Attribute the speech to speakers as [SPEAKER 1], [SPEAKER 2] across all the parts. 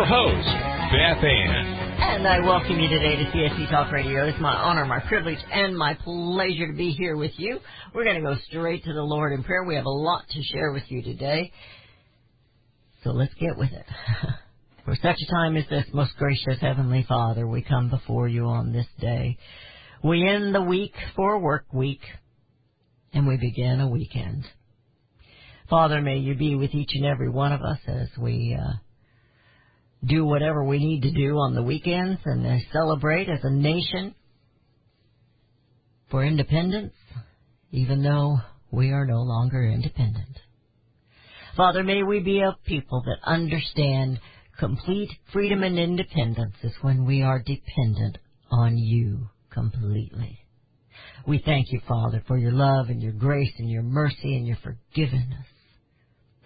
[SPEAKER 1] Your
[SPEAKER 2] host, Beth Ann.
[SPEAKER 3] And I welcome you today to CSC Talk Radio. It's my honor, my privilege, and my pleasure to be here with you. We're going to go straight to the Lord in prayer. We have a lot to share with you today. So let's get with it. For such a time as this, most gracious Heavenly Father, we come before you on this day. We end the week for work week, and we begin a weekend. Father, may you be with each and every one of us as we uh, do whatever we need to do on the weekends and celebrate as a nation for independence, even though we are no longer independent. Father, may we be a people that understand complete freedom and independence is when we are dependent on you completely. We thank you, Father, for your love and your grace and your mercy and your forgiveness.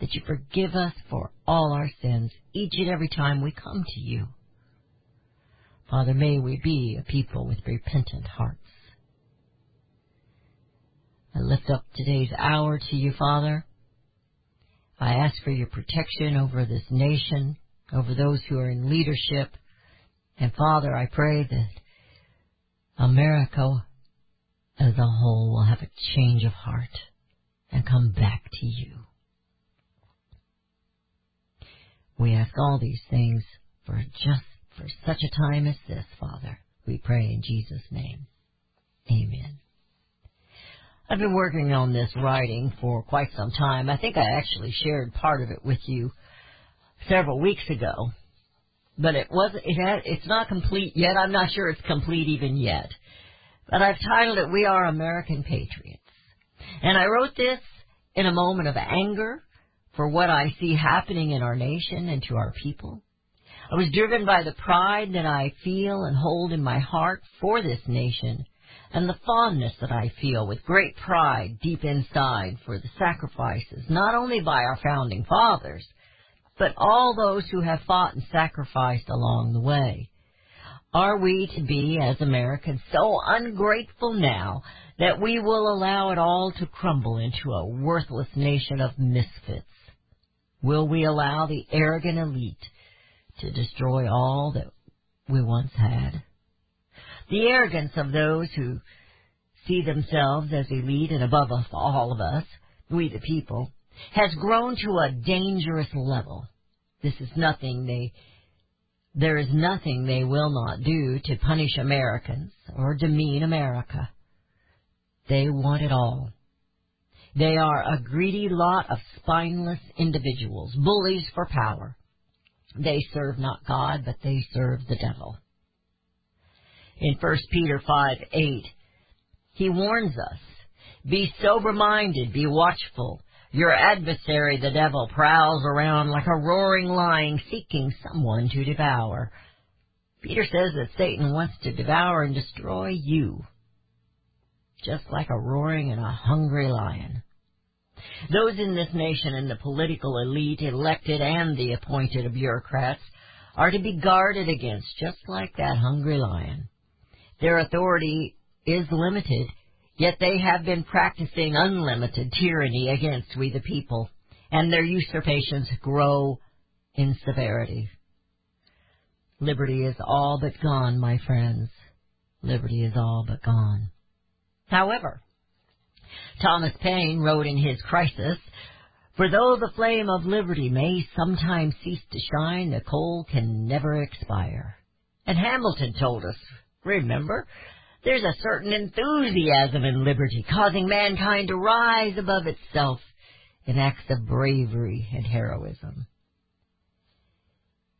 [SPEAKER 3] That you forgive us for all our sins each and every time we come to you. Father, may we be a people with repentant hearts. I lift up today's hour to you, Father. I ask for your protection over this nation, over those who are in leadership. And Father, I pray that America as a whole will have a change of heart and come back to you. We ask all these things for just for such a time as this, Father. We pray in Jesus' name. Amen. I've been working on this writing for quite some time. I think I actually shared part of it with you several weeks ago, but it was it had it's not complete yet. I'm not sure it's complete even yet. But I've titled it "We Are American Patriots," and I wrote this in a moment of anger for what I see happening in our nation and to our people. I was driven by the pride that I feel and hold in my heart for this nation and the fondness that I feel with great pride deep inside for the sacrifices, not only by our founding fathers, but all those who have fought and sacrificed along the way. Are we to be, as Americans, so ungrateful now that we will allow it all to crumble into a worthless nation of misfits? Will we allow the arrogant elite to destroy all that we once had? The arrogance of those who see themselves as elite and above us, all of us, we the people, has grown to a dangerous level. This is nothing they, there is nothing they will not do to punish Americans or demean America. They want it all. They are a greedy lot of spineless individuals, bullies for power. They serve not God, but they serve the devil. In 1 Peter 5 8, he warns us, Be sober minded, be watchful. Your adversary, the devil, prowls around like a roaring lion seeking someone to devour. Peter says that Satan wants to devour and destroy you, just like a roaring and a hungry lion. Those in this nation and the political elite, elected and the appointed bureaucrats, are to be guarded against, just like that hungry lion. Their authority is limited, yet they have been practicing unlimited tyranny against we the people, and their usurpations grow in severity. Liberty is all but gone, my friends. Liberty is all but gone. However, Thomas Paine wrote in his Crisis, For though the flame of liberty may sometimes cease to shine, the coal can never expire. And Hamilton told us, remember, there's a certain enthusiasm in liberty, causing mankind to rise above itself in acts of bravery and heroism.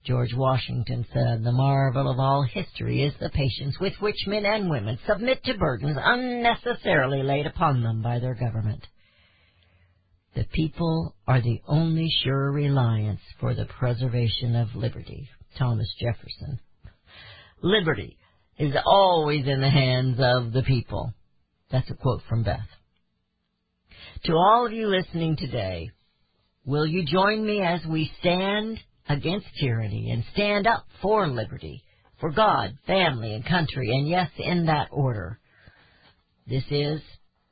[SPEAKER 3] George Washington said, The marvel of all history is the patience with which men and women submit to burdens unnecessarily laid upon them by their government. The people are the only sure reliance for the preservation of liberty. Thomas Jefferson. Liberty is always in the hands of the people. That's a quote from Beth. To all of you listening today, will you join me as we stand against tyranny and stand up for liberty, for God, family, and country, and yes, in that order? This is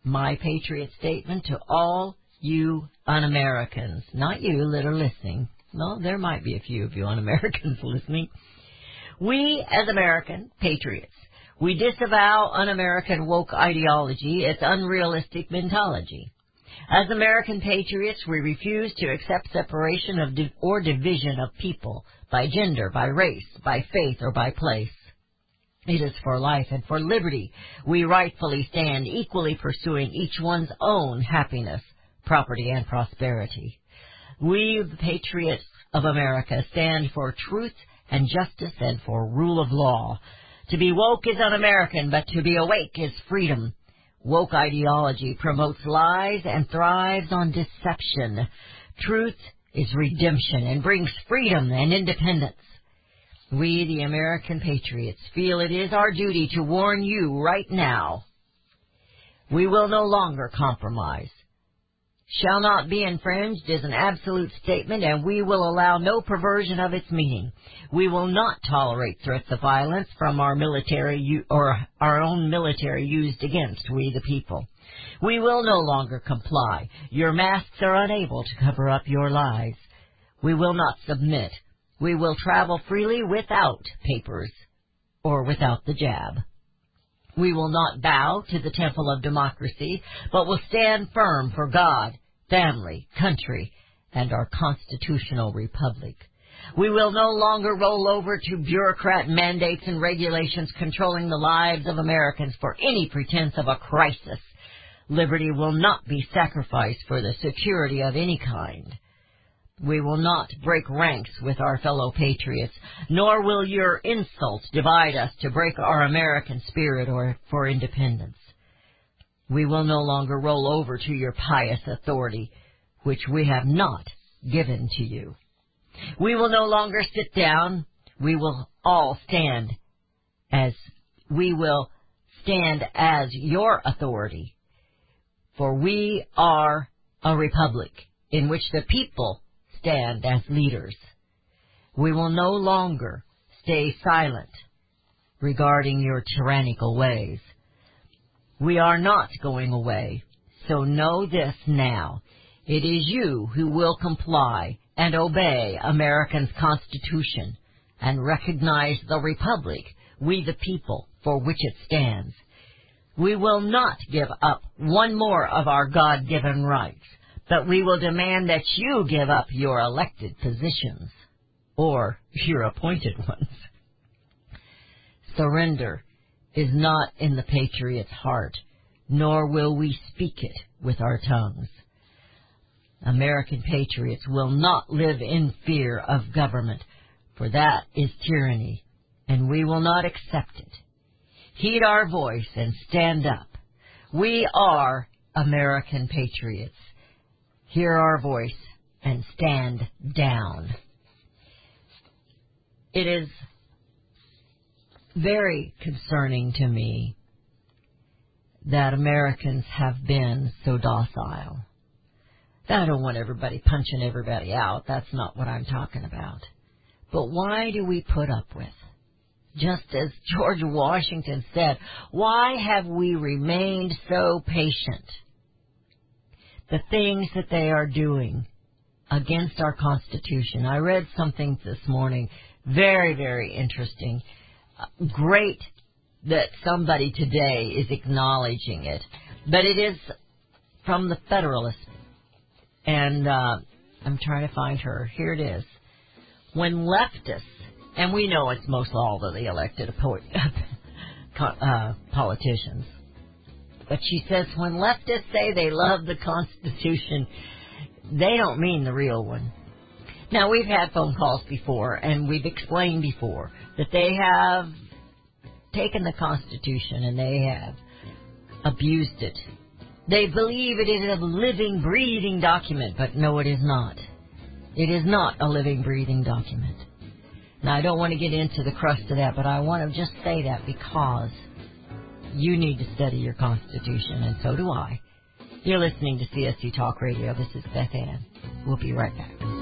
[SPEAKER 3] my patriot statement to all you un-Americans. Not you that are listening. No, there might be a few of you un-Americans listening. We, as American patriots, we disavow un-American woke ideology, its unrealistic mentality. As American patriots, we refuse to accept separation of di- or division of people by gender, by race, by faith, or by place. It is for life and for liberty we rightfully stand, equally pursuing each one's own happiness, property, and prosperity. We, the patriots of America, stand for truth and justice and for rule of law. To be woke is un-American, but to be awake is freedom. Woke ideology promotes lies and thrives on deception. Truth is redemption and brings freedom and independence. We, the American patriots, feel it is our duty to warn you right now. We will no longer compromise. Shall not be infringed is an absolute statement and we will allow no perversion of its meaning. We will not tolerate threats of violence from our military or our own military used against we the people. We will no longer comply. Your masks are unable to cover up your lies. We will not submit. We will travel freely without papers or without the jab. We will not bow to the temple of democracy, but will stand firm for God, family, country, and our constitutional republic. We will no longer roll over to bureaucrat mandates and regulations controlling the lives of Americans for any pretense of a crisis. Liberty will not be sacrificed for the security of any kind. We will not break ranks with our fellow patriots, nor will your insults divide us to break our American spirit or for independence. We will no longer roll over to your pious authority, which we have not given to you. We will no longer sit down. We will all stand as we will stand as your authority. For we are a republic in which the people stand as leaders. We will no longer stay silent regarding your tyrannical ways. We are not going away, so know this now. It is you who will comply and obey America's Constitution and recognize the Republic, we the people, for which it stands. We will not give up one more of our God-given rights, but we will demand that you give up your elected positions or your appointed ones. Surrender is not in the patriot's heart, nor will we speak it with our tongues. American patriots will not live in fear of government, for that is tyranny, and we will not accept it. Heed our voice and stand up. We are American patriots. Hear our voice and stand down. It is very concerning to me that Americans have been so docile. I don't want everybody punching everybody out. That's not what I'm talking about. But why do we put up with? Just as George Washington said, why have we remained so patient? The things that they are doing against our Constitution. I read something this morning, very, very interesting. Uh, Great that somebody today is acknowledging it. But it is from the Federalist and uh, I'm trying to find her. Here it is. When leftists, and we know it's most all of the elected uh, politicians, but she says when leftists say they love the Constitution, they don't mean the real one. Now we've had phone calls before, and we've explained before that they have taken the Constitution and they have abused it They believe it is a living, breathing document, but no, it is not. It is not a living, breathing document. Now, I don't want to get into the crust of that, but I want to just say that because you need to study your Constitution, and so do I. You're listening to CSC Talk Radio. This is Beth Ann. We'll be right back.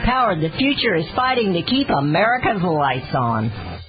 [SPEAKER 3] Power the Future is fighting to keep America's lights on.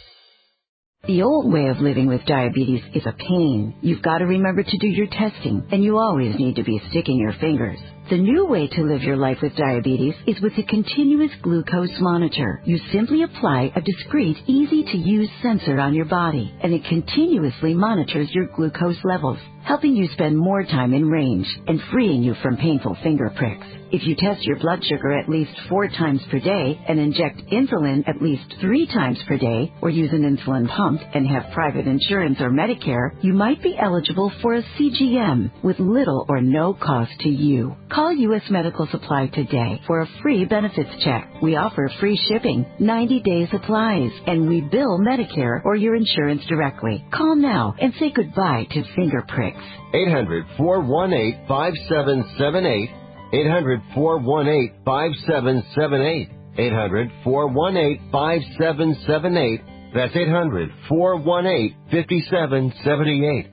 [SPEAKER 4] The old way of living with diabetes is a pain. You've got to remember to do your testing, and you always need to be sticking your fingers. The new way to live your life with diabetes is with a continuous glucose monitor. You simply apply a discreet, easy to use sensor on your body, and it continuously monitors your glucose levels, helping you spend more time in range and freeing you from painful finger pricks. If you test your blood sugar at least four times per day and inject insulin at least three times per day, or use an insulin pump and have private insurance or Medicare, you might be eligible for a CGM with little or no cost to you. Call U.S. Medical Supply today for a free benefits check. We offer free shipping, 90 day supplies, and we bill Medicare or your insurance directly. Call now and say goodbye to finger pricks.
[SPEAKER 5] 800 418 5778. 800 418 5778. 800 418 5778. That's 800 418 5778.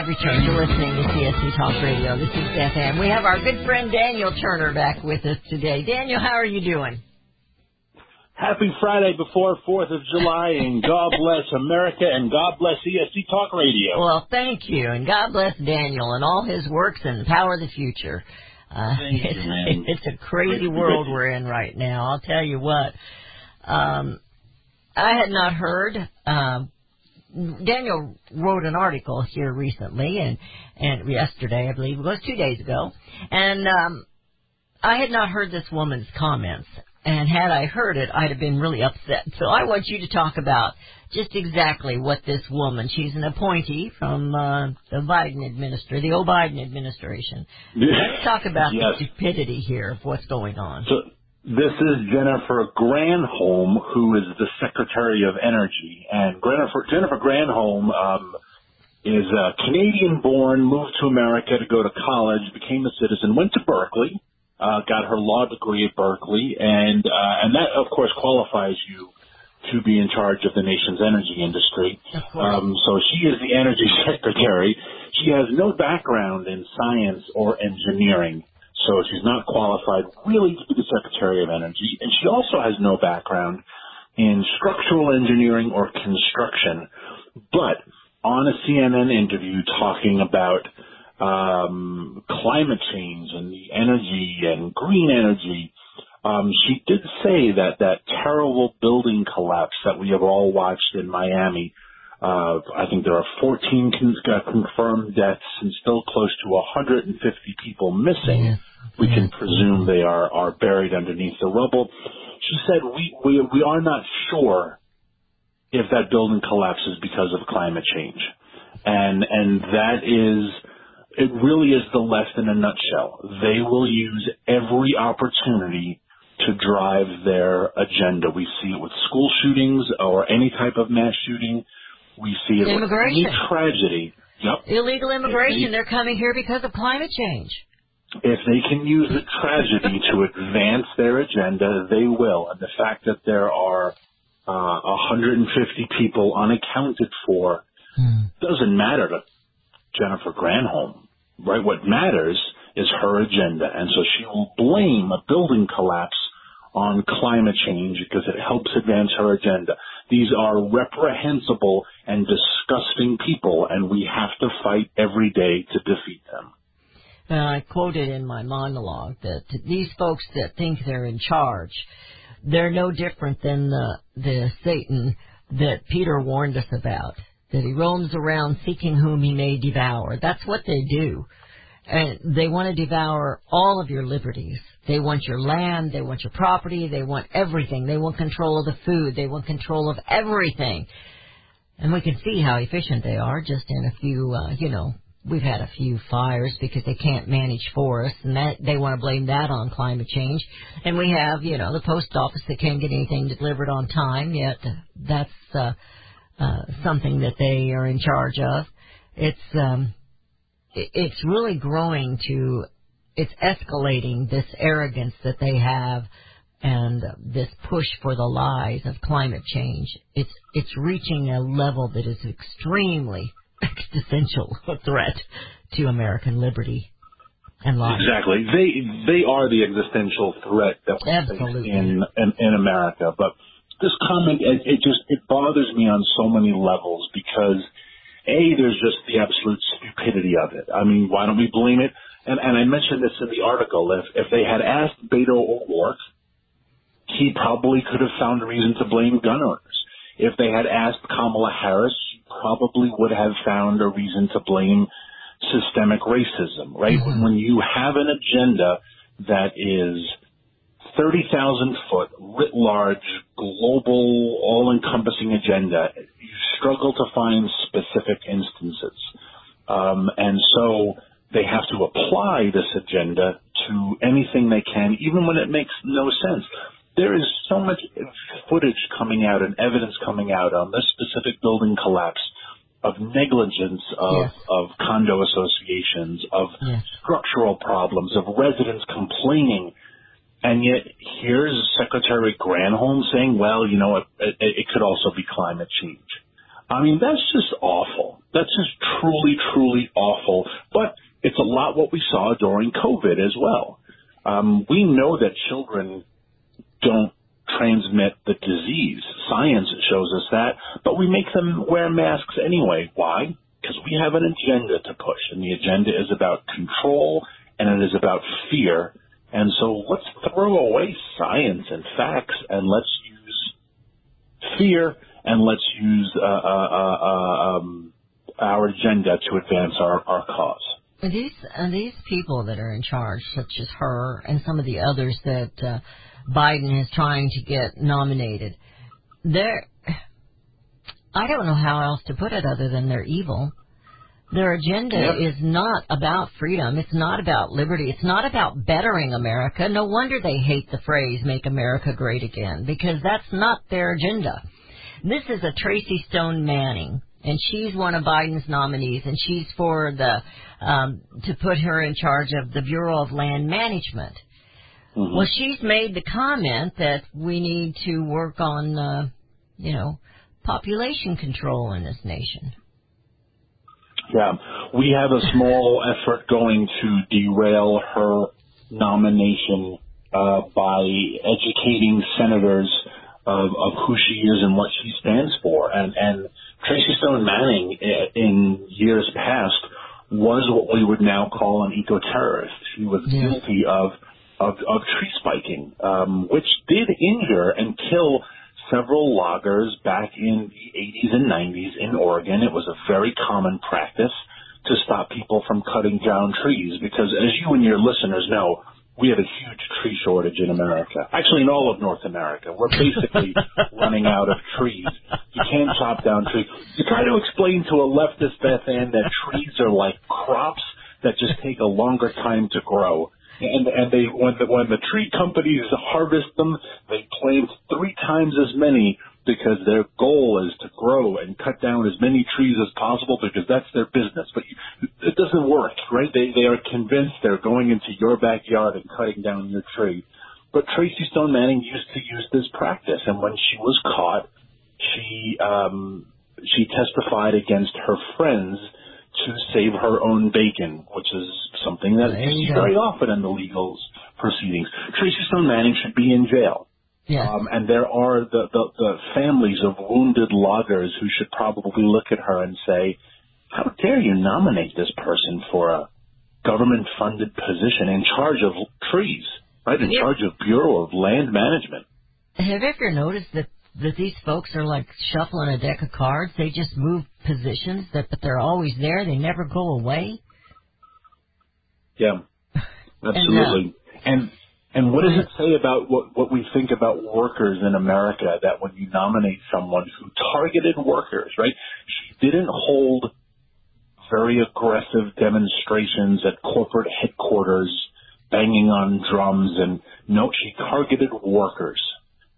[SPEAKER 3] have returned to listening to CSC Talk Radio. This is Beth Ann. We have our good friend Daniel Turner back with us today. Daniel, how are you doing?
[SPEAKER 6] Happy Friday before 4th of July, and God bless America, and God bless CSC Talk Radio.
[SPEAKER 3] Well, thank you, and God bless Daniel and all his works and the Power of the Future. Uh,
[SPEAKER 6] Thank you,
[SPEAKER 3] it's,
[SPEAKER 6] man.
[SPEAKER 3] it's a crazy world we're in right now. I'll tell you what. Um, I had not heard. Um, Daniel wrote an article here recently, and and yesterday, I believe it was two days ago, and um, I had not heard this woman's comments. And had I heard it, I'd have been really upset. So I want you to talk about just exactly what this woman. She's an appointee from uh, the Biden administration, the old Biden administration. Let's talk about
[SPEAKER 6] Yes.
[SPEAKER 3] the stupidity here of what's going on.
[SPEAKER 6] So this is Jennifer Granholm, who is the Secretary of Energy, and Jennifer Jennifer Granholm um, is a Canadian-born, moved to America to go to college, became a citizen, went to Berkeley, uh, got her law degree at Berkeley, and uh, and that of course qualifies you to be in charge of the nation's energy industry. Um, so she is the energy secretary. She has no background in science or engineering, so she's not qualified really to be the secretary of energy. And she also has no background in structural engineering or construction. But on a CNN interview talking about um, climate change and the energy and green energy, um, she did say that that terrible building collapse that we have all watched in Miami. Uh, I think there are 14 con- uh, confirmed deaths and still close to 150 people missing.
[SPEAKER 3] Yes.
[SPEAKER 6] We can presume they are, are buried underneath the rubble. She said we, we, we are not sure if that building collapses because of climate change. And, and that is, it really is the left in a nutshell. They will use every opportunity to drive their agenda. We see it with school shootings or any type of mass shooting. We see it with
[SPEAKER 3] Immigration.
[SPEAKER 6] any tragedy. Yep.
[SPEAKER 3] Illegal immigration, they're coming here because of climate change.
[SPEAKER 6] If they can use the tragedy to advance their agenda, they will. And the fact that there are uh, 150 people unaccounted for doesn't matter to Jennifer Granholm, right? What matters is her agenda, and so she will blame a building collapse on climate change because it helps advance her agenda. These are reprehensible and disgusting people, and we have to fight every day to defeat them.
[SPEAKER 3] And I quoted in my monologue that these folks that think they're in charge, they're no different than the, the Satan that Peter warned us about, that he roams around seeking whom he may devour. That's what they do. And they want to devour all of your liberties. They want your land, they want your property, they want everything. They want control of the food, they want control of everything. And we can see how efficient they are just in a few, uh, you know, we've had a few fires because they can't manage forests and that they want to blame that on climate change. And we have, you know, the post office that can't get anything delivered on time yet that's uh, uh, something that they are in charge of. It's um it's really growing to it's escalating this arrogance that they have and this push for the lies of climate change. It's it's reaching a level that is extremely existential threat to American liberty and life.
[SPEAKER 6] Exactly. They they are the existential threat that we
[SPEAKER 3] Absolutely.
[SPEAKER 6] face in, in in America. But this comment, it, it just it bothers me on so many levels because a there's just the absolute stupidity of it. I mean, why don't we blame it? And and I mentioned this in the article. If if they had asked Beto O'Rourke, he probably could have found a reason to blame gun owners. If they had asked Kamala Harris, she probably would have found a reason to blame systemic racism, right? When, when you have an agenda that is 30,000 foot, writ large, global, all encompassing agenda, you struggle to find specific instances. Um, and so they have to apply this agenda to anything they can, even when it makes no sense. There is so much footage coming out and evidence coming out on this specific building collapse of negligence of,
[SPEAKER 3] Yes.
[SPEAKER 6] of condo associations, of
[SPEAKER 3] Yes.
[SPEAKER 6] structural problems, of residents complaining. And yet here's Secretary Granholm saying, well, you know, it, it, it could also be climate change. I mean, that's just awful. That's just truly, truly awful. But it's a lot what we saw during COVID as well. Um, we know that children don't transmit the disease. Science shows us that, but we make them wear masks anyway. Why? Because we have an agenda to push, and the agenda is about control and it is about fear. And so let's throw away science and facts and let's use fear and let's use uh, uh, uh, uh, um, our agenda to advance our, our cause.
[SPEAKER 3] And These and these people that are in charge, such as her and some of the others that uh, Biden is trying to get nominated, they're I don't know how else to put it other than they're evil. Their agenda
[SPEAKER 6] Yep.
[SPEAKER 3] is not about freedom. It's not about liberty. It's not about bettering America. No wonder they hate the phrase "Make America Great Again" because that's not their agenda. This is a Tracy Stone Manning, and she's one of Biden's nominees, and she's for the um, to put her in charge of the Bureau of Land Management. Well, she's made the comment that we need to work on, uh, you know, population control in this nation.
[SPEAKER 6] Yeah, we have a small effort going to derail her nomination uh, by educating senators of, of who she is and what she stands for. And, and Tracy Stone Manning, in years past, was what we would now call an eco-terrorist. She was guilty of, of, of tree spiking, um, which did injure and kill several loggers back in the 80s and 90s in Oregon. It was a very common practice to stop people from cutting down trees because, as you and your listeners know, we have a huge tree shortage in America. Actually, in all of North America. We're basically running out of trees. You can't chop down trees. You try to explain to a leftist, Beth Ann, that trees are like crops that just take a longer time to grow. And and they when the when the tree companies harvest them, they plant three times as many because their goal is to grow and cut down as many trees as possible because that's their business. But it doesn't work, right? They they are convinced they're going into your backyard and cutting down your tree. But Tracy Stone Manning used to use this practice, and when she was caught, she um, she testified against her friends to save her own bacon, which is something that
[SPEAKER 3] There
[SPEAKER 6] you
[SPEAKER 3] you
[SPEAKER 6] see
[SPEAKER 3] go.
[SPEAKER 6] very often in the legal proceedings. Tracy Stone Manning should be in jail.
[SPEAKER 3] Yes.
[SPEAKER 6] Um, and there are the, the, the families of wounded loggers who should probably look at her and say, how dare you nominate this person for a government funded position in charge of trees, right? In
[SPEAKER 3] Yeah.
[SPEAKER 6] charge of Bureau of Land Management.
[SPEAKER 3] Have you ever noticed that that these folks are like shuffling a deck of cards? They just move positions, that but they're always there. They never go away.
[SPEAKER 6] Yeah, uh, absolutely. And and what does it say about what what we think about workers in America that when you nominate someone who targeted workers, right? She didn't hold very aggressive demonstrations at corporate headquarters, banging on drums, and no, she targeted workers.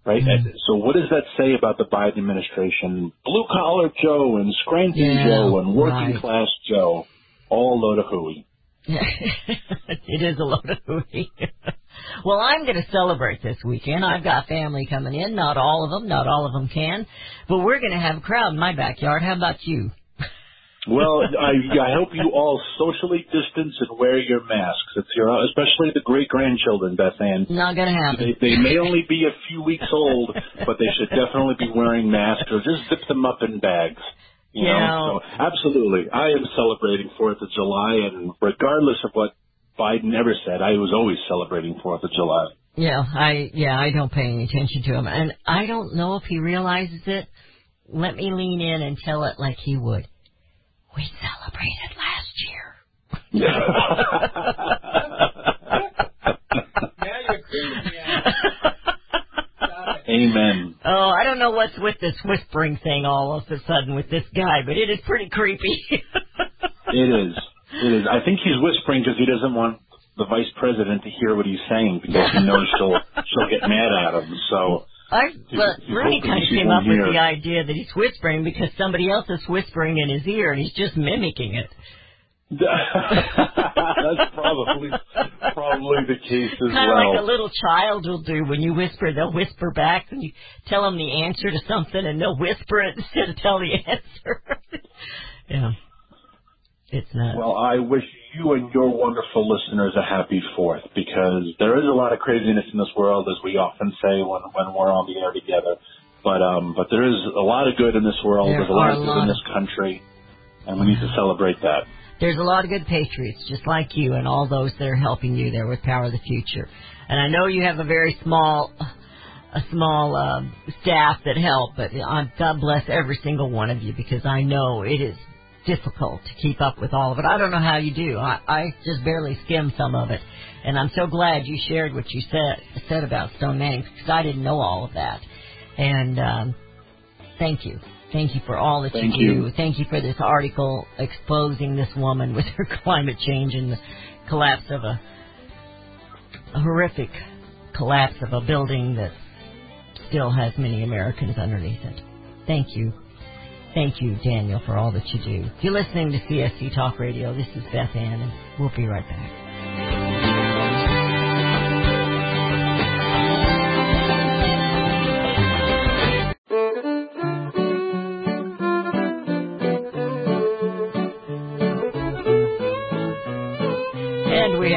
[SPEAKER 6] Right? Mm-hmm. And so what does that say about the Biden administration? Blue collar Joe and Scranton
[SPEAKER 3] Yeah,
[SPEAKER 6] Joe and working
[SPEAKER 3] right.
[SPEAKER 6] class Joe, all a load of hooey.
[SPEAKER 3] it is a load of hooey. well, I'm going to celebrate this weekend. I've got family coming in. Not all of them. Not all of them can. But we're going to have a crowd in my backyard. How about you?
[SPEAKER 6] Well, I, I hope you all socially distance and wear your masks. It's your, especially the great grandchildren, Beth Ann.
[SPEAKER 3] Not to happen.
[SPEAKER 6] They, they may only be a few weeks old, but they should definitely be wearing masks or just zip them up in bags. You
[SPEAKER 3] Yeah.
[SPEAKER 6] know, so absolutely, I am celebrating Fourth of July, and regardless of what Biden ever said, I was always celebrating Fourth of July.
[SPEAKER 3] Yeah, I yeah, I don't pay any attention to him, and I don't know if he realizes it. Let me lean in and tell it like he would. We celebrated last year.
[SPEAKER 6] Amen.
[SPEAKER 3] Oh, I don't know what's with this whispering thing all of a sudden with this guy, but it is pretty creepy.
[SPEAKER 6] It is. It is. I think he's whispering because he doesn't want the vice president to hear what he's saying because he knows she'll she'll get mad at him. So
[SPEAKER 3] I, well, Rooney kind of came up with the idea that he's whispering because somebody else is whispering in his ear and he's just mimicking it.
[SPEAKER 6] that's probably probably the case as well.
[SPEAKER 3] Kind of
[SPEAKER 6] well.
[SPEAKER 3] like a little child will do when you whisper. They'll whisper back and you tell them the answer to something and they'll whisper it instead of tell the answer. yeah. It's not.
[SPEAKER 6] Well, I wish you and your wonderful listeners a happy Fourth because there is a lot of craziness in this world, as we often say when when we're on the air together. But um, but there is a lot of good in this world.
[SPEAKER 3] There
[SPEAKER 6] There's a lot of good
[SPEAKER 3] lot
[SPEAKER 6] in this country, and we need to celebrate that.
[SPEAKER 3] There's a lot of good patriots just like you and all those that are helping you there with Power of the Future. And I know you have a very small, a small um, staff that help, but uh, God bless every single one of you because I know it is difficult to keep up with all of it. I don't know how you do. I, I just barely skim some of it. And I'm so glad you shared what you said said about Stone Manning because I didn't know all of that. And um, thank you. Thank you for all that
[SPEAKER 6] Thank
[SPEAKER 3] you
[SPEAKER 6] you.
[SPEAKER 3] do. Thank you for this article exposing this woman with her climate change and the collapse of a, a horrific collapse of a building that still has many Americans underneath it. Thank you. Thank you, Daniel, for all that you do. You're listening to CSC Talk Radio. This is Beth Ann, and we'll be right back.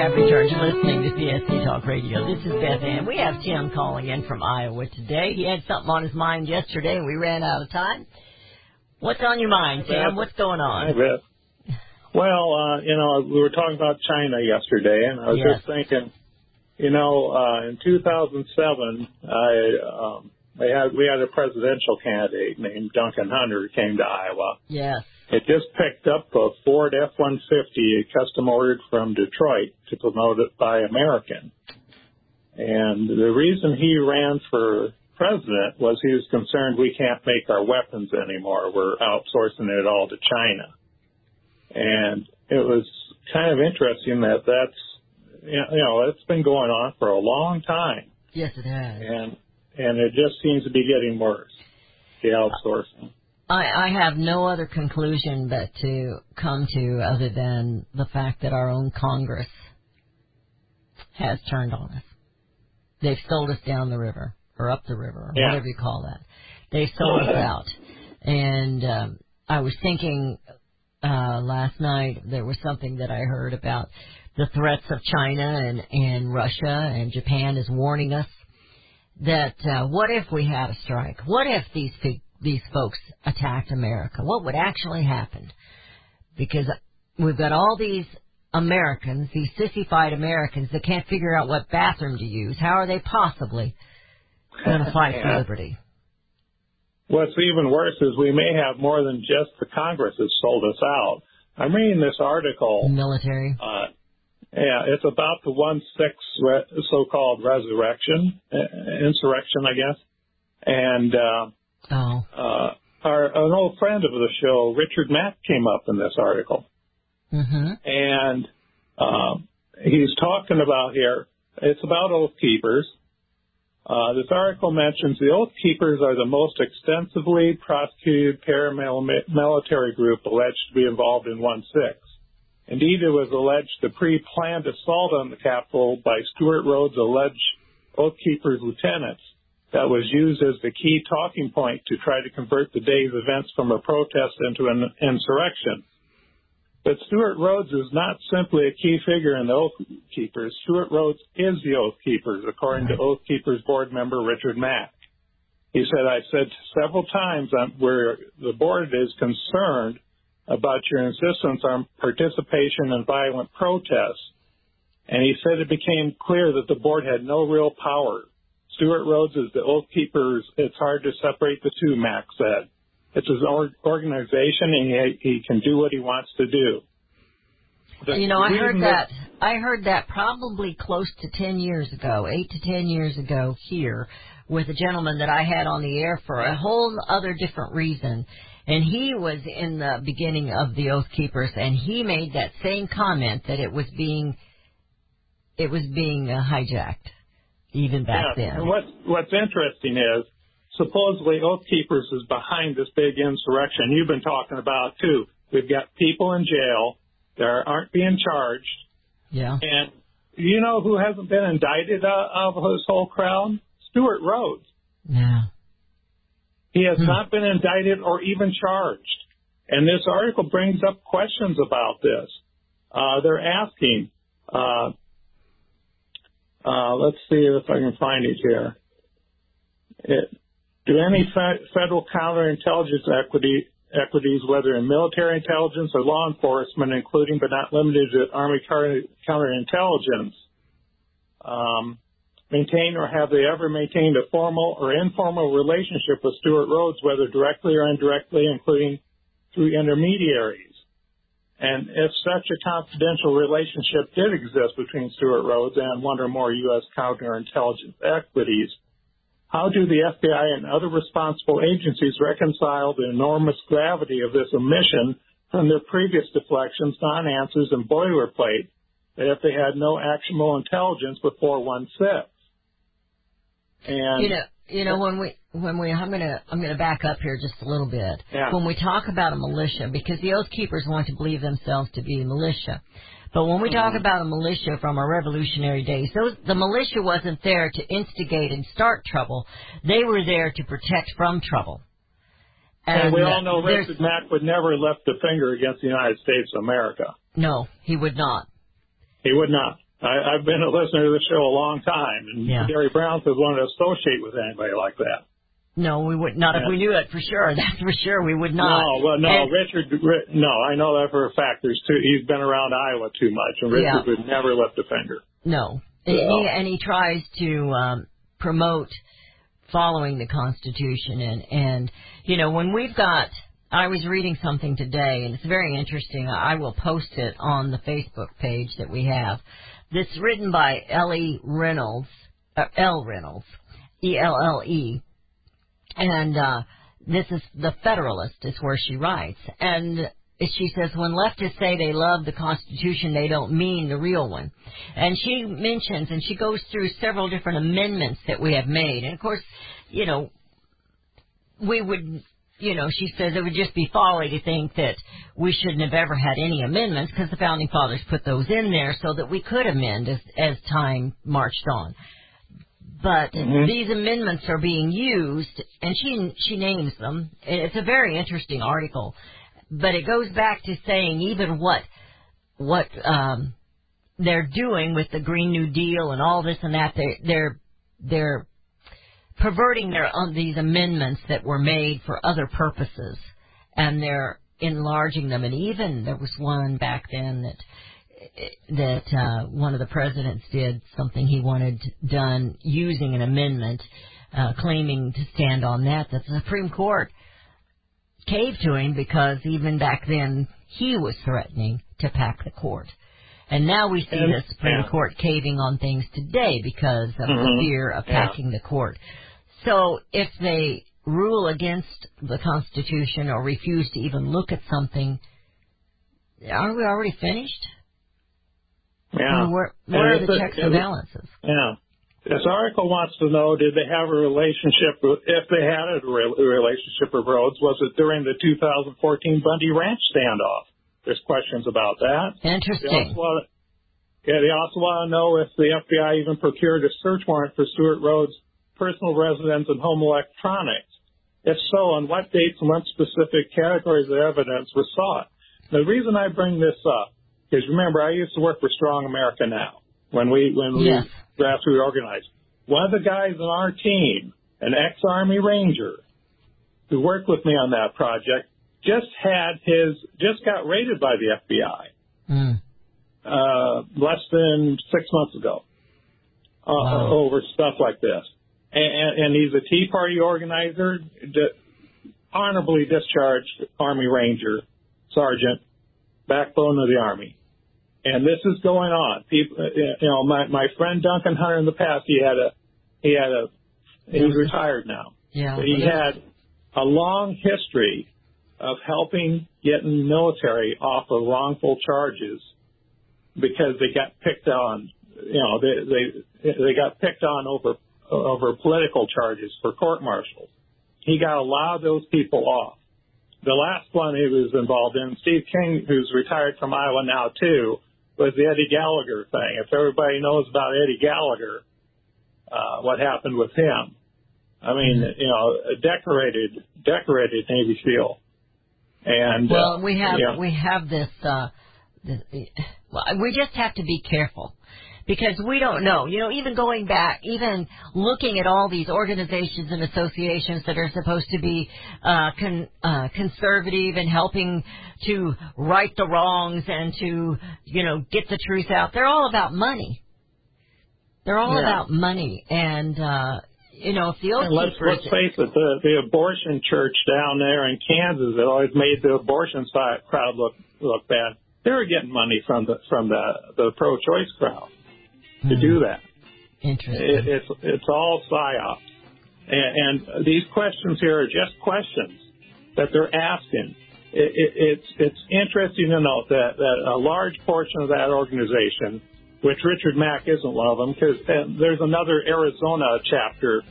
[SPEAKER 3] Returned to listening to CSC Talk Radio. This is Beth Ann. We have Tim calling in from Iowa today. He had something on his mind yesterday and we ran out of time. What's on your mind, Tim? What's going on?
[SPEAKER 7] Well, uh, you know, we were talking about China yesterday, and I was
[SPEAKER 3] Yes.
[SPEAKER 7] just thinking, you know, uh, in 2007, I, um, we had we had a presidential candidate named Duncan Hunter who came to Iowa.
[SPEAKER 3] Yes.
[SPEAKER 7] It just picked up a Ford F-150, custom ordered from Detroit to promote it by American. And the reason he ran for president was he was concerned we can't make our weapons anymore. We're outsourcing it all to China. And it was kind of interesting that that's, you know, it's been going on for a long time.
[SPEAKER 3] Yes, it has.
[SPEAKER 7] And, and it just seems to be getting worse, the outsourcing.
[SPEAKER 3] I, I have no other conclusion but to come to other than the fact that our own Congress has turned on us. They've sold us down the river or up the river, or
[SPEAKER 7] Yeah.
[SPEAKER 3] whatever you call that. They sold us out. And um, I was thinking uh, last night there was something that I heard about the threats of China and, and Russia and Japan is warning us that uh, what if we had a strike? What if these these folks attacked America? What would actually happen? Because we've got all these Americans, these sissified Americans that can't figure out what bathroom to use. How are they possibly going to fight for liberty?
[SPEAKER 7] What's even worse is we may have more than just the Congress has sold us out. I'm reading this article.
[SPEAKER 3] Military.
[SPEAKER 7] Uh, yeah, it's about the one six re- so-called resurrection, uh, insurrection, I guess. And uh,
[SPEAKER 3] Oh,
[SPEAKER 7] uh, our an old friend of the show, Richard Mack, came up in this article,
[SPEAKER 3] mm-hmm.
[SPEAKER 7] and um, he's talking about here. It's about oath keepers. Uh, this article mentions the Oath Keepers are the most extensively prosecuted paramilitary group alleged to be involved in 1-6. Indeed, it was alleged the pre-planned assault on the Capitol by Stewart Rhodes' alleged Oath Keepers lieutenants that was used as the key talking point to try to convert the day's events from a protest into an insurrection. But Stewart Rhodes is not simply a key figure in the Oath Keepers. Stewart Rhodes is the Oath Keepers, according to Oath Keepers board member Richard Mack. He said, I've said several times where the board is concerned about your insistence on participation in violent protests. And he said it became clear that the board had no real power. Stewart Rhodes is the Oath Keepers. It's hard to separate the two, Mack said. It's his organization, and he, he can do what he wants to do. The
[SPEAKER 3] You know, I heard that. I heard that probably close to ten years ago, eight to ten years ago here, with a gentleman that I had on the air for a whole other different reason, and he was in the beginning of the Oath Keepers, and he made that same comment that it was being, it was being uh, hijacked, even back
[SPEAKER 7] yeah,
[SPEAKER 3] then.
[SPEAKER 7] And what's interesting is supposedly Oath Keepers is behind this big insurrection you've been talking about too. We've got people in jail that aren't being charged,
[SPEAKER 3] Yeah.
[SPEAKER 7] and you know who hasn't been indicted uh, of this whole crowd? Stewart Rhodes.
[SPEAKER 3] Yeah.
[SPEAKER 7] He has
[SPEAKER 3] Hmm.
[SPEAKER 7] not been indicted or even charged. And this article brings up questions about this. Uh, they're asking, uh, uh, let's see if I can find it here. It, do any fe- federal counterintelligence equities, whether in military intelligence or law enforcement, including but not limited to Army counter- counterintelligence, um, maintain or have they ever maintained a formal or informal relationship with Stewart Rhodes, whether directly or indirectly, including through intermediaries? And if such a confidential relationship did exist between Stewart Rhodes and one or more U.S. counterintelligence equities, how do the FBI and other responsible agencies reconcile the enormous gravity of this omission from their previous deflections, non-answers, and boilerplate if they had no actionable intelligence before 1-6? And
[SPEAKER 3] You know, you know when we when we I'm gonna I'm gonna back up here just a little bit.
[SPEAKER 7] Yeah.
[SPEAKER 3] When we talk about a militia, because the Oath Keepers want to believe themselves to be a militia, but when we talk
[SPEAKER 7] Mm-hmm.
[SPEAKER 3] about a militia from our revolutionary days, those the militia wasn't there to instigate and start trouble. They were there to protect from trouble.
[SPEAKER 7] And we
[SPEAKER 3] uh,
[SPEAKER 7] all know Richard Mack would never lift a finger against the United States of America.
[SPEAKER 3] No, he would not.
[SPEAKER 7] He would not. I, I've been a listener to the show a long time, and
[SPEAKER 3] Yeah.
[SPEAKER 7] Gary Brown says want to associate with anybody like that.
[SPEAKER 3] No, we would not if we knew it for sure. That's for sure. We would not.
[SPEAKER 7] No, well, no,
[SPEAKER 3] And-
[SPEAKER 7] Richard. No, I know that for a fact. There's two. He's been around Iowa too much, and Richard
[SPEAKER 3] Yeah.
[SPEAKER 7] would never lift a finger.
[SPEAKER 3] No. And, he, and he tries to um, promote following the Constitution. And, and, you know, when we've got, I was reading something today, and it's very interesting. I will post it on the Facebook page that we have. This written by Ellie Reynolds, uh, Elle Reynolds, E L L E. And uh, this is the Federalist, is where she writes. And she says, when leftists say they love the Constitution, they don't mean the real one. And she mentions, and she goes through several different amendments that we have made. And of course, you know, we would, you know, she says it would just be folly to think that we shouldn't have ever had any amendments because the founding fathers put those in there so that we could amend as, as time marched on. But these amendments are being used, and she she names them. It's a very interesting article, but it goes back to saying even what what um, they're doing with the Green New Deal and all this and that. They they're they're perverting their um, these amendments that were made for other purposes, and they're enlarging them. And even there was one back then that that uh, one of the presidents did something he wanted done using an amendment, uh, claiming to stand on that. That the Supreme Court caved to him because even back then he was threatening to pack the court. And now we see
[SPEAKER 7] And-
[SPEAKER 3] the Supreme
[SPEAKER 7] yeah.
[SPEAKER 3] Court caving on things today because of the
[SPEAKER 7] Mhm.
[SPEAKER 3] fear of
[SPEAKER 7] Yeah.
[SPEAKER 3] packing the court. So if they rule against the Constitution or refuse to even look at something, aren't we already finished?
[SPEAKER 7] Yeah.
[SPEAKER 3] where, are the
[SPEAKER 7] a-
[SPEAKER 3] checks and balances?
[SPEAKER 7] Yeah. This article wants to know, did they have a relationship, with- if they had a re- relationship with Rhodes, was it during the 2014 Bundy Ranch standoff? There's questions about that.
[SPEAKER 3] Interesting.
[SPEAKER 7] yeah, they also want to know if the FBI even procured a search warrant for Stewart Rhodes' personal residence and home electronics. If so, on what dates and what specific categories of evidence were sought? The reason I bring this up is remember I used to work for Strong America Now when we when we
[SPEAKER 3] Yes.
[SPEAKER 7] grassroots organized. One of the guys on our team, an ex-Army Ranger, who worked with me on that project, just had his just got raided by the FBI
[SPEAKER 3] Mm.
[SPEAKER 7] uh, less than six months ago uh,
[SPEAKER 3] Wow.
[SPEAKER 7] over stuff like this. And, and he's a Tea Party organizer, di- honorably discharged Army Ranger, Sergeant, backbone of the Army. And this is going on. People, uh, you know, my my friend Duncan Hunter in the past, he had a he had a he's retired now.
[SPEAKER 3] Yeah.
[SPEAKER 7] But he had a long history of helping getting military off of wrongful charges because they got picked on. You know, they they they got picked on over over political charges for court martials. He got a lot of those people off. The last one he was involved in, Steve King, who's retired from Iowa now too, was the Eddie Gallagher thing. If everybody knows about Eddie Gallagher, uh, what happened with him? I mean, you know, a decorated, decorated Navy SEAL. And
[SPEAKER 3] Well,
[SPEAKER 7] uh,
[SPEAKER 3] we have
[SPEAKER 7] yeah.
[SPEAKER 3] we have this. Uh, this well, we just have to be careful because we don't know. You know, even going back, even looking at all these organizations and associations that are supposed to be uh, con, uh, conservative and helping to right the wrongs and to you know get the truth out. They're all about money. They're all
[SPEAKER 7] Yeah.
[SPEAKER 3] about money, and uh, you know if the
[SPEAKER 7] And let's, let's face it, the, the abortion church down there in Kansas that always made the abortion side crowd look look bad. They were getting money from the from the the pro-choice crowd to do hmm. that.
[SPEAKER 3] Interesting.
[SPEAKER 7] It, it's it's all psyops, and, and these questions here are just questions that they're asking. It, it, it's it's interesting to note that that a large portion of that organization, which Richard Mack isn't one of them, because there's another Arizona chapter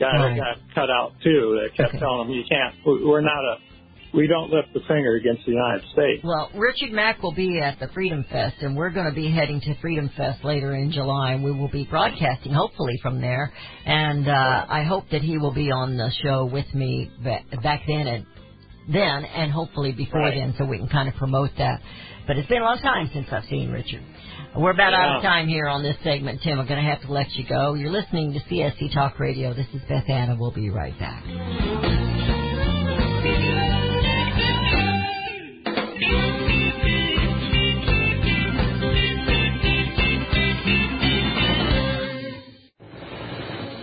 [SPEAKER 7] guy
[SPEAKER 3] Right.
[SPEAKER 7] that got cut out too that kept
[SPEAKER 3] Okay.
[SPEAKER 7] telling them you can't. We're not a we don't lift the finger against the United States.
[SPEAKER 3] Well, Richard Mack will be at the Freedom Fest, and we're going to be heading to Freedom Fest later in July, and we will be broadcasting hopefully from there. And uh, I hope that he will be on the show with me ba- back then. And then and hopefully before
[SPEAKER 6] Right.
[SPEAKER 3] then so we can kind of promote that. But it's been a long time since I've seen Richard. We're about out of time here on this segment, Tim. I'm going to have to let you go. You're listening to CSC Talk Radio. This is Beth Ann, and we'll be right back.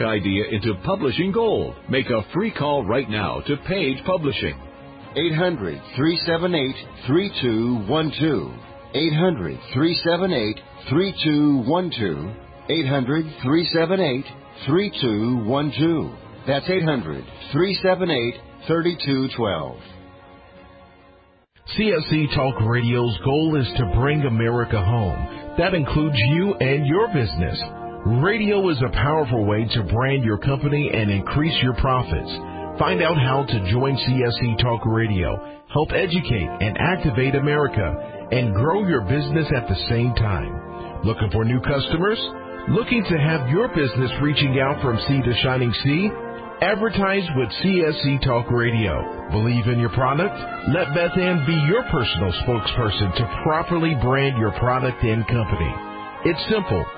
[SPEAKER 8] idea into publishing gold. Make a free call right now to Page Publishing.
[SPEAKER 5] 800 378 3212. 800 378 3212. 800 378 3212. That's 800 378 3212.
[SPEAKER 9] CSC Talk Radio's goal is to bring America home. That includes you and your business. Radio is a powerful way to brand your company and increase your profits. Find out how to join CSC Talk Radio, help educate and activate America, and grow your business at the same time. Looking for new customers? Looking to have your business reaching out from sea to shining sea? Advertise with CSC Talk Radio. Believe in your product? Let Beth Ann be your personal spokesperson to properly brand your product and company. It's simple,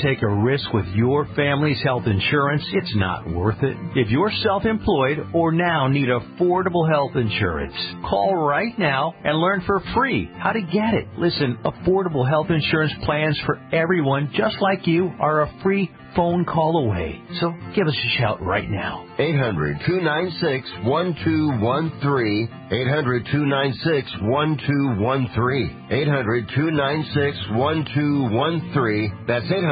[SPEAKER 10] Take a risk with your family's health insurance. It's not worth it. If you're self-employed or now need affordable health insurance, call right now and learn for free how to get it. Listen, affordable health insurance plans for everyone just like you are a free phone call away. So give us a shout right now.
[SPEAKER 5] 800 296 1213. 800 296 1213. 800 296 1213. That's 800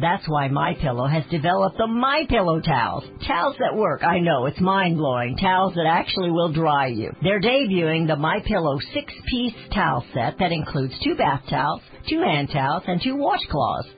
[SPEAKER 3] That's why My Pillow has developed the My Pillow towels. Towels that work. I know it's mind-blowing. Towels that actually will dry you. They're debuting the My Pillow 6-piece towel set that includes two bath towels, two hand towels, and two washcloths.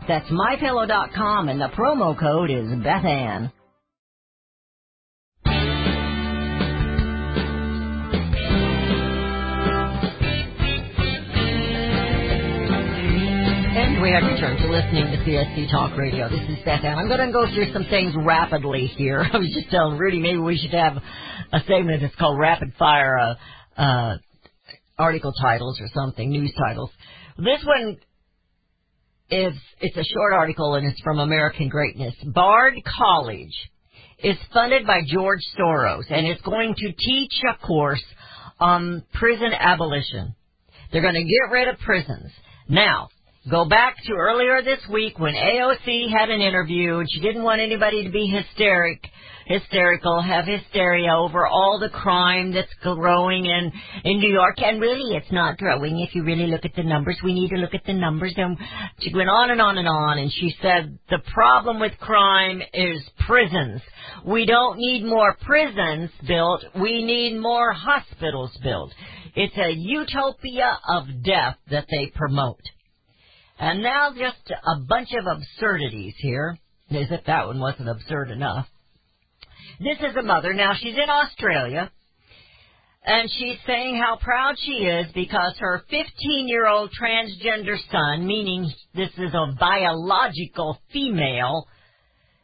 [SPEAKER 3] That's mypillow.com and the promo code is Bethann. And we have returned to listening to CSC Talk Radio. This is Beth Ann. I'm going to go through some things rapidly here. I was just telling Rudy maybe we should have a segment that's called Rapid Fire uh, uh, article titles or something, news titles. This one is it's a short article and it's from American Greatness. Bard College is funded by George Soros and it's going to teach a course on prison abolition. They're going to get rid of prisons. Now, go back to earlier this week when AOC had an interview and she didn't want anybody to be hysteric, hysterical, have hysteria over all the crime that's growing in, in New York. And really, it's not growing if you really look at the numbers. We need to look at the numbers. And she went on and on and on and she said the problem with crime is prisons. We don't need more prisons built. We need more hospitals built. It's a utopia of death that they promote. And now just a bunch of absurdities here, as if that one wasn't absurd enough. This is a mother. Now she's in Australia, and she's saying how proud she is because her 15-year-old transgender son, meaning this is a biological female,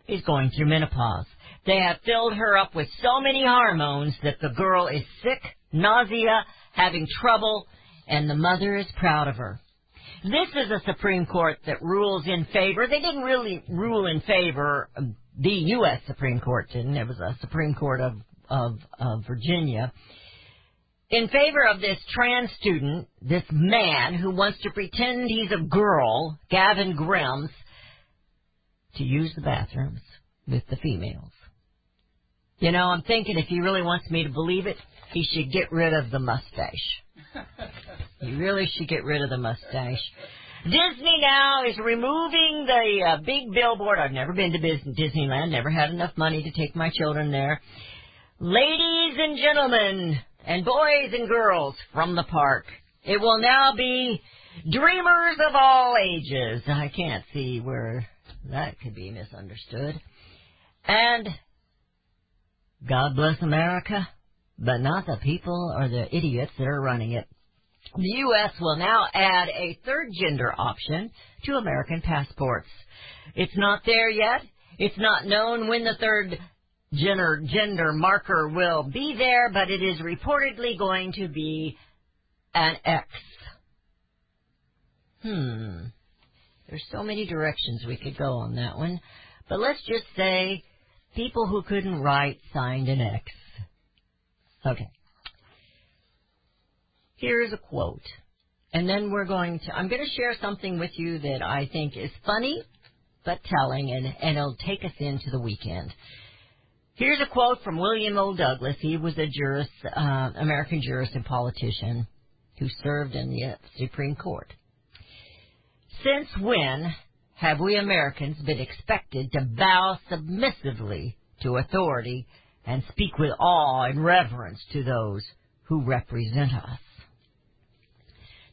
[SPEAKER 3] is going through menopause. They have filled her up with so many hormones that the girl is sick, nausea, having trouble, and the mother is proud of her. This is a Supreme Court that rules in favor. They didn't really rule in favor. Um, The U.S. Supreme Court didn't. It was a Supreme Court of of, of Virginia in favor of this trans student, this man who wants to pretend he's a girl, Gavin Grims, to use the bathrooms with the females. You know, I'm thinking if he really wants me to believe it, he should get rid of the mustache. He really should get rid of the mustache. Disney now is removing the uh, big billboard. I've never been to Disneyland, never had enough money to take my children there. Ladies and gentlemen, and boys and girls from the park, it will now be dreamers of all ages. I can't see where that could be misunderstood. And God bless America, but not the people or the idiots that are running it. The U.S. will now add a third gender option to American passports. It's not there yet. It's not known when the third gender, gender marker will be there, but it is reportedly going to be an X. Hmm. There's so many directions we could go on that one. But let's just say people who couldn't write signed an X. Okay. Here's a quote. And then we're going to, I'm going to share something with you that I think is funny, but telling, and, and it'll take us into the weekend. Here's a quote from William O. Douglas. He was a jurist, uh, American jurist and politician who served in the uh, Supreme Court. Since when have we Americans been expected to bow submissively to authority and speak with awe and reverence to those who represent us?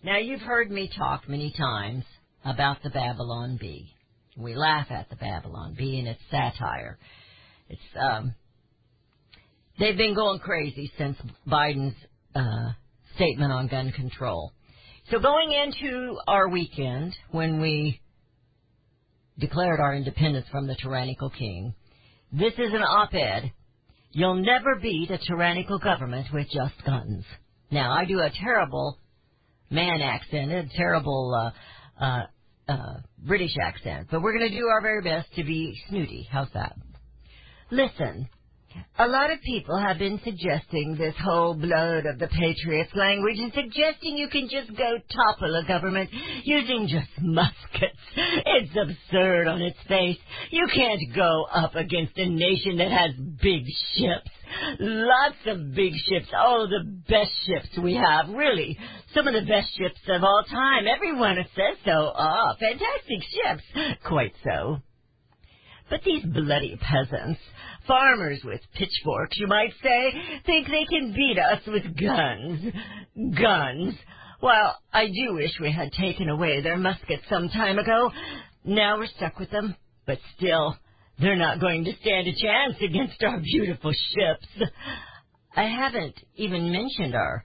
[SPEAKER 3] Now, you've heard me talk many times about the Babylon Bee. We laugh at the Babylon Bee and its satire. It's um, they've been going crazy since Biden's uh, statement on gun control. So going into our weekend when we declared our independence from the tyrannical king, this is an op-ed. You'll never beat a tyrannical government with just guns. Now I do a terrible man accent, a terrible uh, uh, uh, British accent, but we're going to do our very best to be snooty. How's that? Listen, a lot of people have been suggesting this whole blood of the patriots language and suggesting you can just go topple a government using just muskets. It's absurd on its face. You can't go up against a nation that has big ships. Lots of big ships. Oh, the best ships we have, really. Some of the best ships of all time. Everyone says so. Ah, fantastic ships. Quite so. But these bloody peasants, farmers with pitchforks, you might say, think they can beat us with guns. Guns. Well, I do wish we had taken away their muskets some time ago. Now we're stuck with them, but still, they're not going to stand a chance against our beautiful ships. I haven't even mentioned our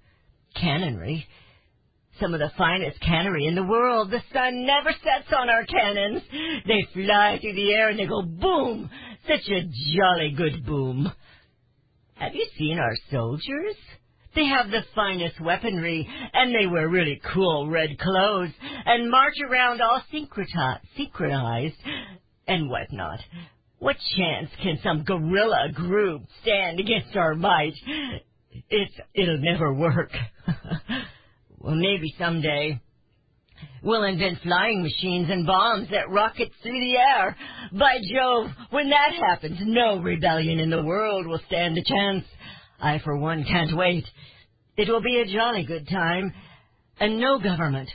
[SPEAKER 3] cannonry. Some of the finest cannery in the world. The sun never sets on our cannons. They fly through the air and they go boom. Such a jolly good boom. Have you seen our soldiers? They have the finest weaponry, and they wear really cool red clothes, and march around all synchronized, and whatnot. What chance can some guerrilla group stand against our might? It's, it'll never work. well, maybe someday. We'll invent flying machines and bombs that rocket through the air. By Jove, when that happens, no rebellion in the world will stand a chance. I, for one, can't wait. It will be a jolly good time, and no government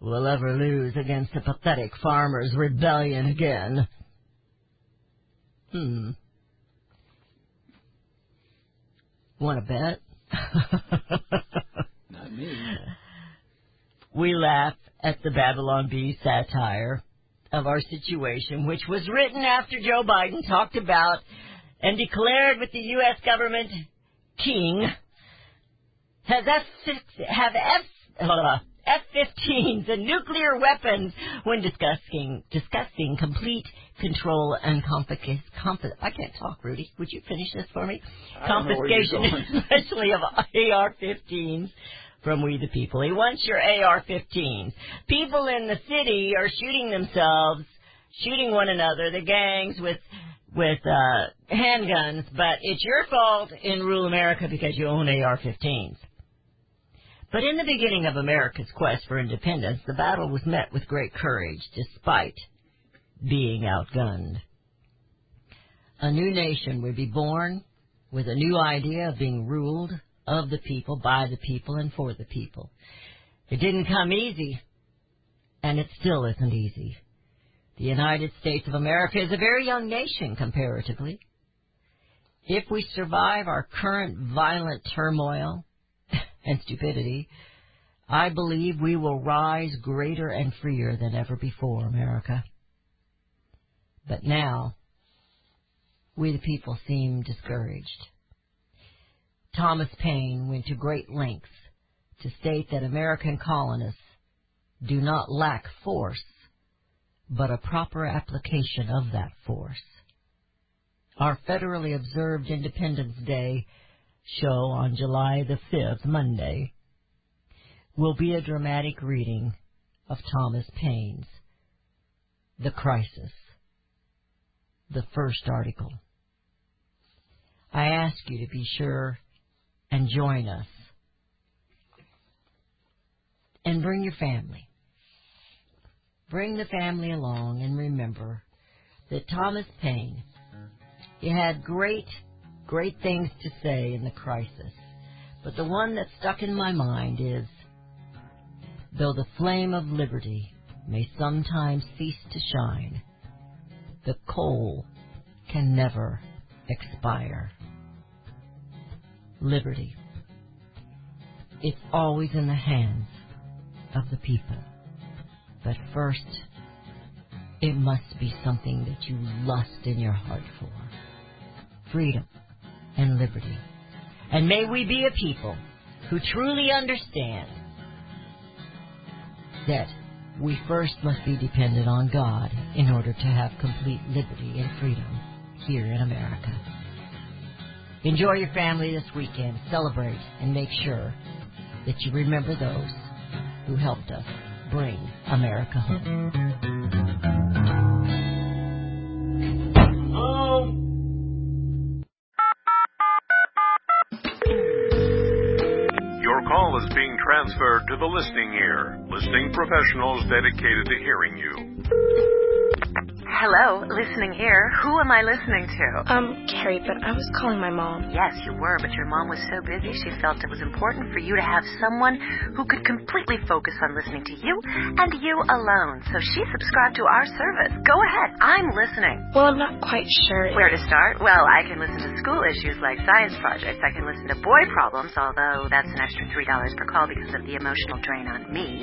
[SPEAKER 3] will ever lose against the pathetic farmers' rebellion again. Hmm. Want to bet?
[SPEAKER 11] Not me.
[SPEAKER 3] We laugh at the Babylon Bee satire of our situation, which was written after Joe Biden talked about and declared with the U.S. government king has F have F uh, F-15s and nuclear weapons when discussing discussing complete control and confiscation. Confi- I can't talk, Rudy. Would you finish this for me?
[SPEAKER 11] I don't know where you're
[SPEAKER 3] Confiscation, especially of AR-15s from We the People. He wants your AR-15s. People in the city are shooting themselves, shooting one another, the gangs with with uh, handguns, but it's your fault in rural America because you own AR-15s. But in the beginning of America's quest for independence, the battle was met with great courage despite being outgunned. A new nation would be born with a new idea of being ruled of the people, by the people, and for the people. It didn't come easy, and it still isn't easy. The United States of America is a very young nation comparatively. If we survive our current violent turmoil and stupidity, I believe we will rise greater and freer than ever before, America. But now, we the people seem discouraged. Thomas Paine went to great lengths to state that American colonists do not lack force, but a proper application of that force. Our federally observed Independence Day show on July the 5th, Monday, will be a dramatic reading of Thomas Paine's The Crisis, the first article. I ask you to be sure and join us. And bring your family. Bring the family along and remember that Thomas Paine, he had great, great things to say in the crisis. But the one that stuck in my mind is, though the flame of liberty may sometimes cease to shine, the coal can never expire. Liberty. It's always in the hands of the people. But first, it must be something that you lust in your heart for. Freedom and liberty. And may we be a people who truly understand that we first must be dependent on God in order to have complete liberty and freedom here in America. Enjoy your family this weekend, celebrate, and make sure that you remember those who helped us bring America home.
[SPEAKER 12] Your call is being transferred to the listening ear. Listening professionals dedicated to hearing you.
[SPEAKER 13] Hello, listening here. Who am I listening to?
[SPEAKER 14] Um, Carrie, but I was calling my mom.
[SPEAKER 13] Yes, you were, but your mom was so busy she felt it was important for you to have someone who could completely focus on listening to you and you alone. So she subscribed to our service. Go ahead, I'm listening.
[SPEAKER 14] Well, I'm not quite sure.
[SPEAKER 13] Where to start? Well, I can listen to school issues like science projects. I can listen to boy problems, although that's an extra $3 per call because of the emotional drain on me.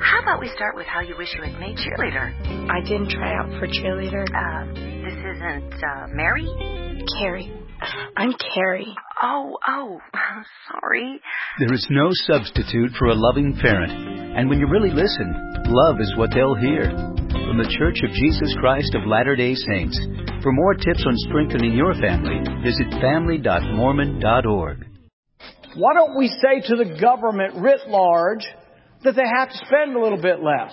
[SPEAKER 13] How about we start with how you wish you had made cheerleader?
[SPEAKER 14] I didn't try out for cheerleader.
[SPEAKER 13] Uh, this isn't, uh, Mary?
[SPEAKER 14] Carrie. I'm Carrie.
[SPEAKER 13] Oh, oh, sorry.
[SPEAKER 15] There is no substitute for a loving parent. And when you really listen, love is what they'll hear. From the Church of Jesus Christ of Latter day Saints. For more tips on strengthening your family, visit family.mormon.org.
[SPEAKER 11] Why don't we say to the government writ large that they have to spend a little bit less?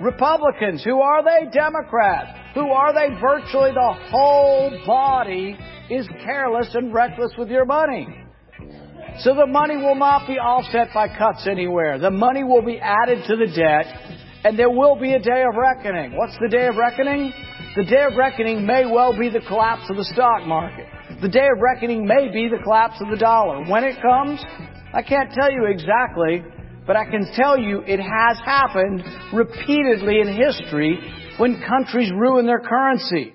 [SPEAKER 11] Republicans. Who are they? Democrats. Who are they? Virtually the whole body is careless and reckless with your money. So the money will not be offset by cuts anywhere. The money will be added to the debt, and there will be a day of reckoning. What's the day of reckoning? The day of reckoning may well be the collapse of the stock market. The day of reckoning may be the collapse of the dollar. When it comes, I can't tell you exactly, but I can tell you it has happened repeatedly in history when countries ruin their currency.